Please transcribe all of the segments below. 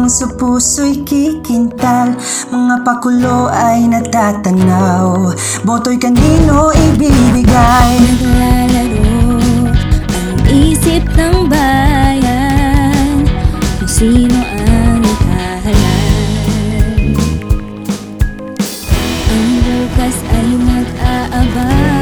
Bang sa puso'y kikintal? Mga pakulo ay natatanaw Boto'y kanino ibibigay? Naglalaro ang isip ng bayan Kung sino ang ihahalal Ang bukas ay mag-aabang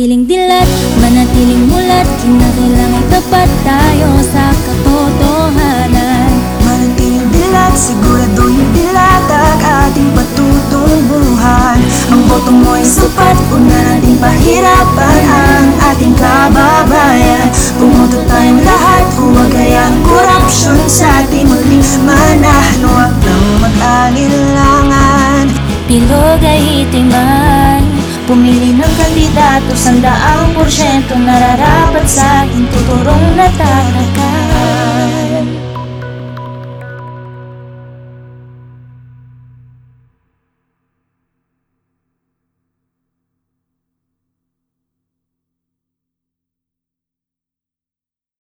Manatiling dilat, manatiling mulat Kinakailangan tapat tayo sa katotohanan. Manatiling dilat, sigurado hindi latag ating patutunguhan. Ang boto mo'y sapat, una nating pahirapan ang ating kababayan. Pumunta tayong lahat, huwag kayang korupsyon sa ating muling manahno Huwag nang mag-alilangan Bilog ay itiman Pumili ng kandidato Sandaang porsyento nararapat sa ating tuturong natataka